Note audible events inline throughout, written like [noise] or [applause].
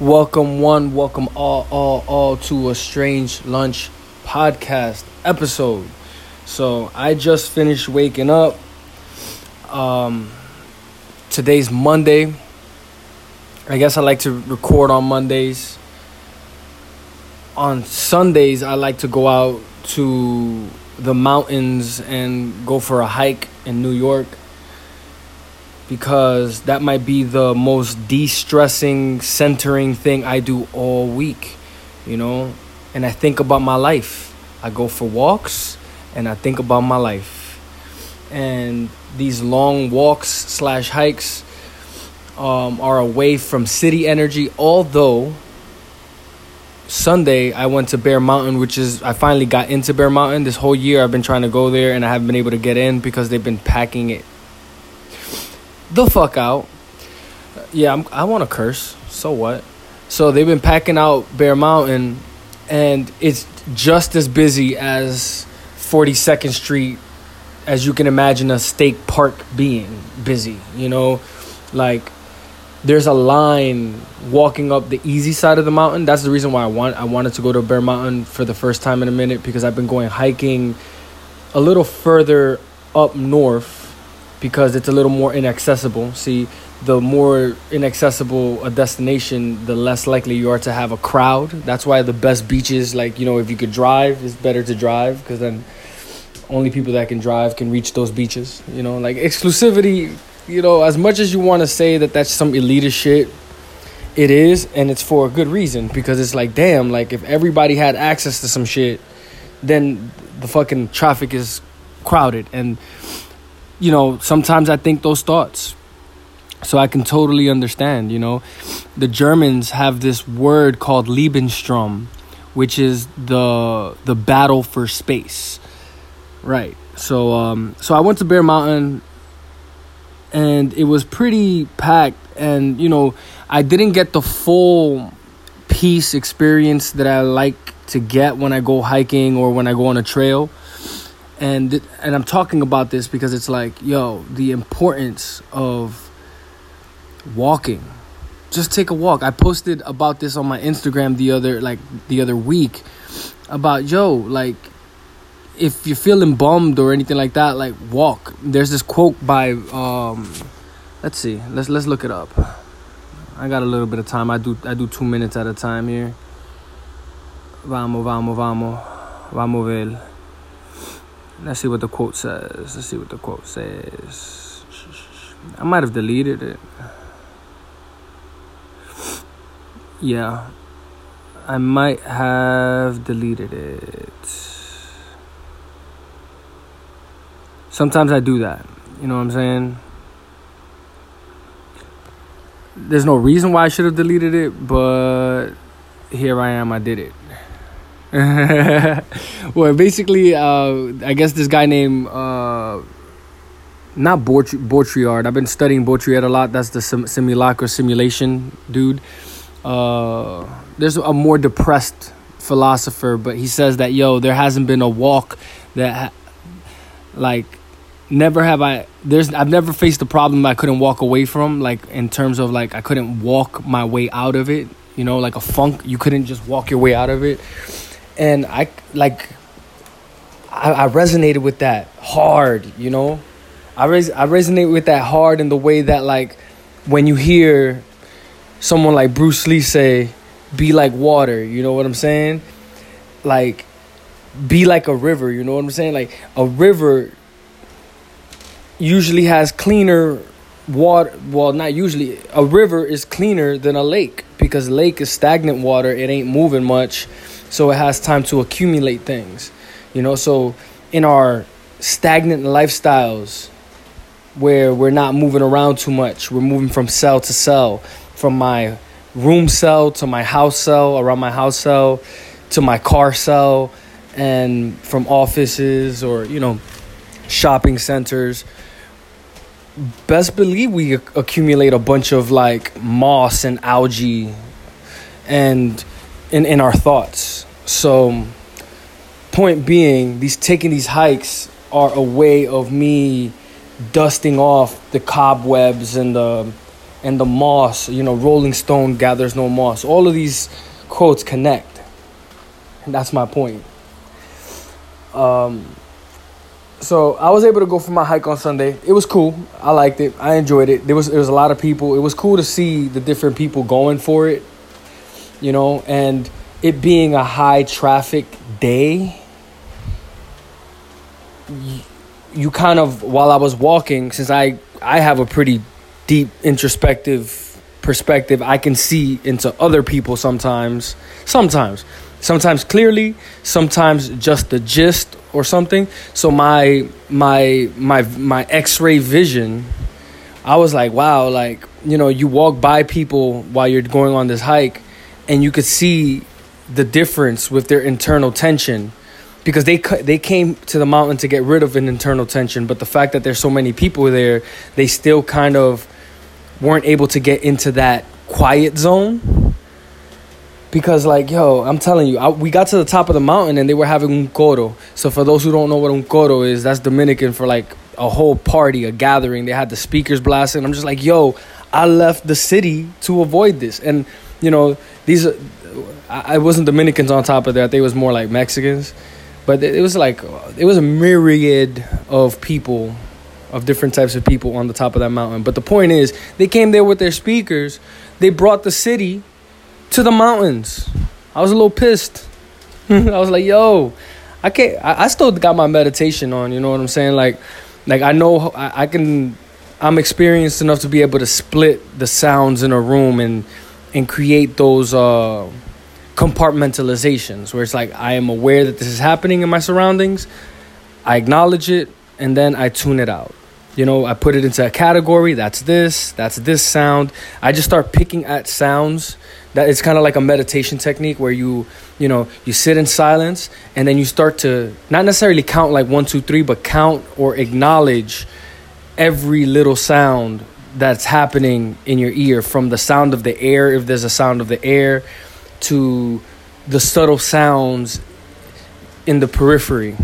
Welcome one, welcome all, all, all to a strange lunch podcast episode. So I just finished waking up. Um, today's Monday. I guess I like to record on Mondays. On Sundays, I like to go out to the mountains and go for a hike in New York because that might be the most de-stressing centering thing I do all week you know? And I think about my life. I go for walks and I think about my life. And these long walks slash hikes um, are away from city energy although Sunday I went to Bear Mountain which is I finally got into Bear Mountain. This whole year I've been trying to go there and I haven't been able to get in because they've been packing it the fuck out. Yeah, I'm, I want to curse. So what? So they've been packing out Bear Mountain, and it's just as busy as 42nd Street as you can imagine a state park being busy. You know, like there's a line walking up the easy side of the mountain. That's the reason why I want I wanted to go to Bear Mountain for the first time in a minute because I've been going hiking a little further up north because it's a little more inaccessible. See, the more inaccessible a destination, the less likely you are to have a crowd. That's why the best beaches, like, you know, if you could drive, it's better to drive because then only people that can drive can reach those beaches. You know, like exclusivity, you know, as much as you want to say that that's some elitist shit, it is, and it's for a good reason because it's like, damn, like if everybody had access to some shit, then the fucking traffic is crowded and you know, sometimes I think those thoughts. So I can totally understand, you know. The Germans have this word called Lebensraum, which is the the battle for space. Right. So um so I went to Bear Mountain and it was pretty packed and you know, I didn't get the full peace experience that I like to get when I go hiking or when I go on a trail and and I'm talking about this because it's like, yo, the importance of walking. Just take a walk. I posted about this on my Instagram the other like the other week about yo, like if you're feeling bummed or anything like that, like walk. There's this quote by um let's see. Let's let's look it up. I got a little bit of time. I do I do 2 minutes at a time here. Vamos, vamos, vamos. Vamos ver. Let's see what the quote says. Let's see what the quote says. I might have deleted it. Yeah. I might have deleted it. Sometimes I do that. You know what I'm saying? There's no reason why I should have deleted it, but here I am, I did it. [laughs] well, basically, uh, I guess this guy named uh, not Baudrillard. I've been studying Baudrillard a lot. That's the sim- simulacra simulation dude. Uh, there's a more depressed philosopher, but he says that yo, there hasn't been a walk that, ha- like, never have I. There's I've never faced a problem I couldn't walk away from. Like in terms of like I couldn't walk my way out of it. You know, like a funk, you couldn't just walk your way out of it and I like I, I resonated with that hard, you know. I res- I resonate with that hard in the way that like when you hear someone like Bruce Lee say, "Be like water," you know what I'm saying? Like, be like a river. You know what I'm saying? Like a river usually has cleaner water. Well, not usually. A river is cleaner than a lake because lake is stagnant water. It ain't moving much so it has time to accumulate things you know? So in our stagnant lifestyles where we're not moving around too much we're moving from cell to cell from my room cell to my house cell around my house cell to my car cell and from offices or you know shopping centers. Best believe we accumulate a bunch of like moss and algae and in, in our thoughts. So, point being, these taking these hikes are a way of me dusting off the cobwebs and the and the moss, you know, Rolling Stone gathers no moss. All of these quotes connect. And that's my point. Um, so I was able to go for my hike on Sunday. It was cool. I liked it. I enjoyed it. There was it was a lot of people. It was cool to see the different people going for it. You know, and it being a high traffic day, you, you kind of while I was walking, since I I have a pretty deep introspective perspective, I can see into other people sometimes. Sometimes. Sometimes clearly, sometimes just the gist or something. So my my my my x-ray vision I was like, wow, like, you know, you walk by people while you're going on this hike and you could see the difference with their internal tension because they they came to the mountain to get rid of an internal tension, but the fact that there's so many people there, they still kind of weren't able to get into that quiet zone. Because like yo, I'm telling you, I, we got to the top of the mountain and they were having un coro. So for those who don't know what un coro is, that's Dominican for like a whole party, a gathering. They had the speakers blasting. I'm just like, yo, I left the city to avoid this, and you know these. I, I wasn't Dominicans on top of that. They was more like Mexicans, but it was like it was a myriad of people of different types of people on the top of that mountain. But the point is, they came there with their speakers. They brought the city to the mountains. I was a little pissed. [laughs] I was like, yo, I can't. I, I, still got my meditation on. You know what I'm saying? Like, like I know I, I can. I'm experienced enough to be able to split the sounds in a room and and create those uh, compartmentalizations where it's like I am aware that this is happening in my surroundings. I acknowledge it and then I tune it out. You know, I put it into a category. That's this. That's this sound. I just start picking at sounds. That it's kind of like a meditation technique where you, you know, you sit in silence and then you start to not necessarily count like one, two, three, but count or acknowledge every little sound that's happening in your ear from the sound of the air, if there's a sound of the air, to the subtle sounds in the periphery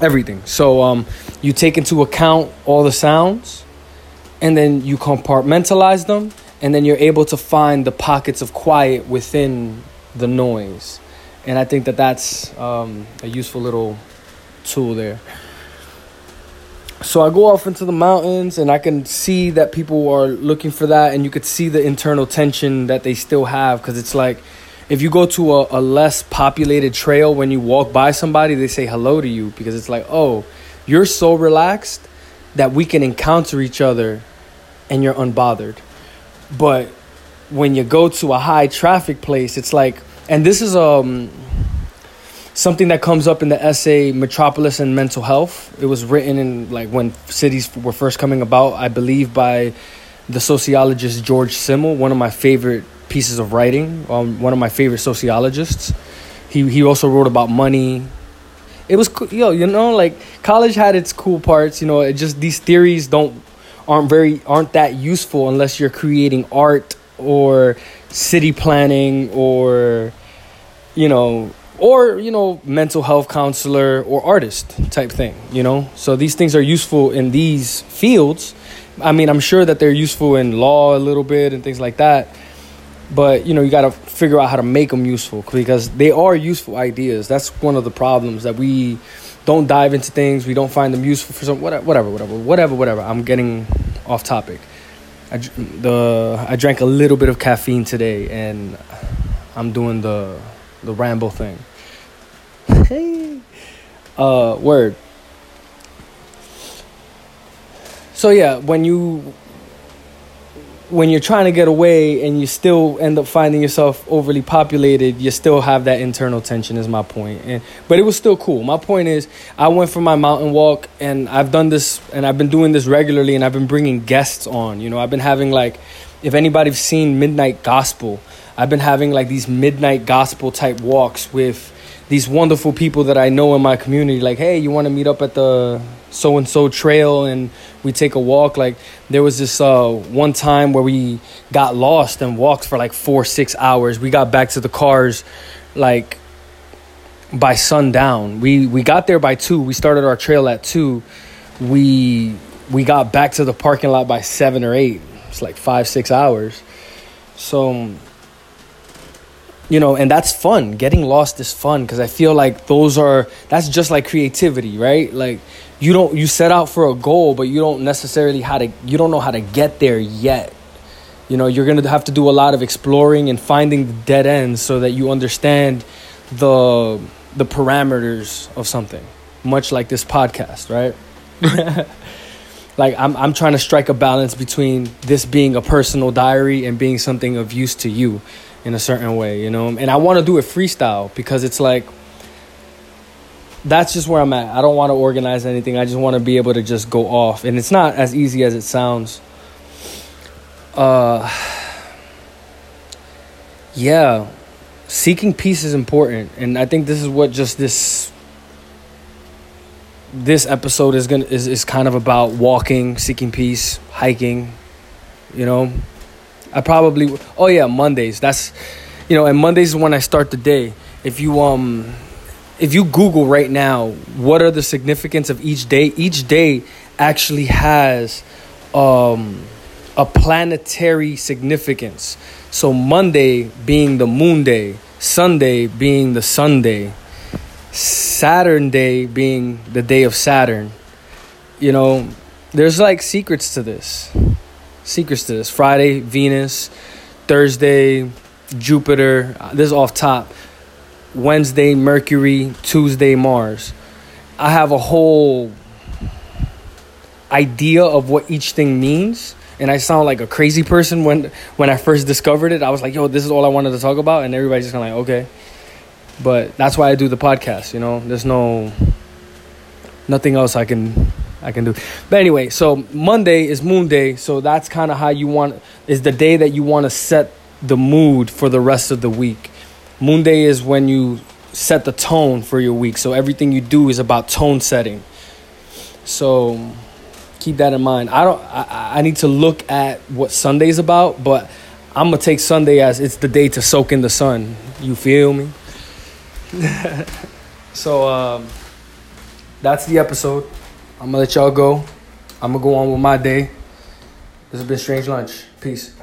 everything. So um, you take into account all the sounds, and then you compartmentalize them, and then you're able to find the pockets of quiet within the noise. And I think that that's um, a useful little tool there. So I go off into the mountains, and I can see that people are looking for that, and you could see the internal tension that they still have because it's like if you go to a, a less populated trail when you walk by somebody they say hello to you because it's like oh you're so relaxed that we can encounter each other and you're unbothered. But when you go to a high traffic place it's like and this is um something that comes up in the essay metropolis and mental health it was written in like when cities were first coming about i believe by the sociologist george simmel one of my favorite pieces of writing. Um, one of my favorite sociologists. He he also wrote about money. It was cool, yo, you know, like college had its cool parts. You know, it just these theories don't aren't very aren't that useful unless you're creating art or city planning or you know or you know mental health counselor or artist type thing you know? So these things are useful in these fields. I mean i'm sure that they're useful in law a little bit and things like that but you know you got to figure out how to make them useful because they are useful ideas. That's one of the problems that we don't dive into things. We don't find them useful for some whatever whatever whatever whatever whatever. I'm getting off topic. I, the I drank a little bit of caffeine today and i'm doing the the ramble thing hey [laughs] uh word so yeah when you when you're trying to get away and you still end up finding yourself overly populated, you still have that internal tension. Is my point. And but it was still cool. My point is, I went for my mountain walk, and I've done this, and I've been doing this regularly, and I've been bringing guests on. You know, I've been having like, if anybody's seen Midnight Gospel, I've been having like these midnight gospel type walks with these wonderful people that I know in my community. Like, hey, you want to meet up at the so and so trail and we take a walk? Like there was this uh, one time where we got lost and walked for like four six hours. We got back to the cars like by sundown. We we got there by two. We started our trail at two. We we got back to the parking lot by seven or eight. It's like five, six hours. So, you know, and that's fun. Getting lost is fun because I feel like those are, that's just like creativity, right? Like, you don't, you set out for a goal, but you don't necessarily how to, you don't know how to get there yet. You know, you're to have to do a lot of exploring and finding the dead ends so that you understand the, the parameters of something, much like this podcast, right? [laughs] like I'm I'm trying to strike a balance between this being a personal diary and being something of use to you in a certain way, you know? And I want to do it freestyle because it's like that's just where I'm at. I don't want to organize anything. I just want to be able to just go off. And it's not as easy as it sounds. Uh yeah, seeking peace is important and I think this is what just this this episode is gonna is, is kind of about walking, seeking peace, hiking. You know, I probably oh yeah Mondays. That's you know, and Mondays is when I start the day. If you um if you Google right now, what are the significance of each day? Each day actually has um a planetary significance. So Monday being the moon day, Sunday being the Sunday, Saturn Day being the day of Saturn, you know, there's like secrets to this. Secrets to this. Friday, Venus. Thursday, Jupiter. Uh, this is off top. Wednesday, Mercury. Tuesday, Mars. I have a whole idea of what each thing means. And I sound like a crazy person when when I first discovered it. I was like, "Yo, this is all I wanted to talk about," and everybody's just kind of like, "Okay." But that's why I do the podcast, you know. There's no nothing else I can I can do. But anyway, so Monday is moon day, so that's kind of how you want is the day that you want to set the mood for the rest of the week. Moon day is when you set the tone for your week. So everything you do is about tone setting. So keep that in mind. I don't I, I need to look at what Sunday's about, but I'm gonna take Sunday as it's the day to soak in the sun. You feel me? [laughs] so um, that's the episode. I'm gonna let y'all go. I'm gonna go on with my day. This has been Strange Lunch. Peace.